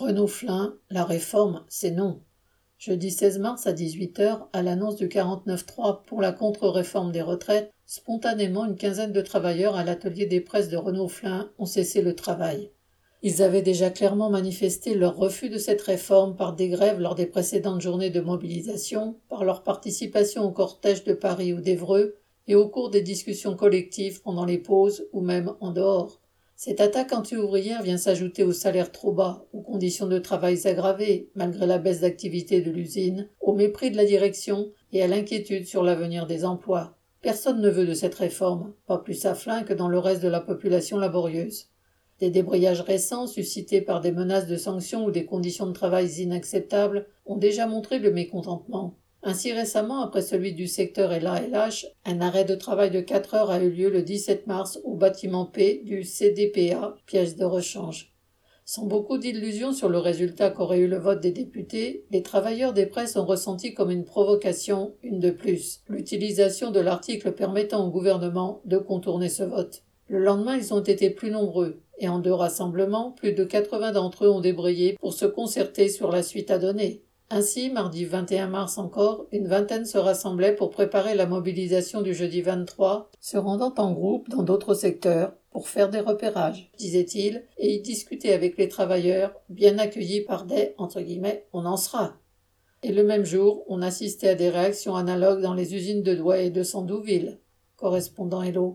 Renaud la réforme, c'est non. Jeudi 16 mars à 18h, à l'annonce du 49.3 pour la contre-réforme des retraites, spontanément une quinzaine de travailleurs à l'atelier des presses de Renaud Flin ont cessé le travail. Ils avaient déjà clairement manifesté leur refus de cette réforme par des grèves lors des précédentes journées de mobilisation, par leur participation au cortège de Paris ou d'Evreux, et au cours des discussions collectives pendant les pauses ou même en dehors. Cette attaque anti-ouvrière vient s'ajouter aux salaires trop bas, aux conditions de travail aggravées, malgré la baisse d'activité de l'usine, au mépris de la direction et à l'inquiétude sur l'avenir des emplois. Personne ne veut de cette réforme, pas plus à Flin que dans le reste de la population laborieuse. Des débrayages récents, suscités par des menaces de sanctions ou des conditions de travail inacceptables, ont déjà montré le mécontentement. Ainsi récemment, après celui du secteur LALH, un arrêt de travail de 4 heures a eu lieu le 17 mars au bâtiment P du CDPA, pièce de rechange. Sans beaucoup d'illusions sur le résultat qu'aurait eu le vote des députés, les travailleurs des presses ont ressenti comme une provocation, une de plus, l'utilisation de l'article permettant au gouvernement de contourner ce vote. Le lendemain, ils ont été plus nombreux, et en deux rassemblements, plus de 80 d'entre eux ont débrayé pour se concerter sur la suite à donner. Ainsi, mardi 21 mars encore, une vingtaine se rassemblait pour préparer la mobilisation du jeudi 23, se rendant en groupe dans d'autres secteurs pour faire des repérages, disait-il, et y discuter avec les travailleurs, bien accueillis par des entre guillemets, on en sera. Et le même jour, on assistait à des réactions analogues dans les usines de Douai et de Sandouville. Correspondant Hello.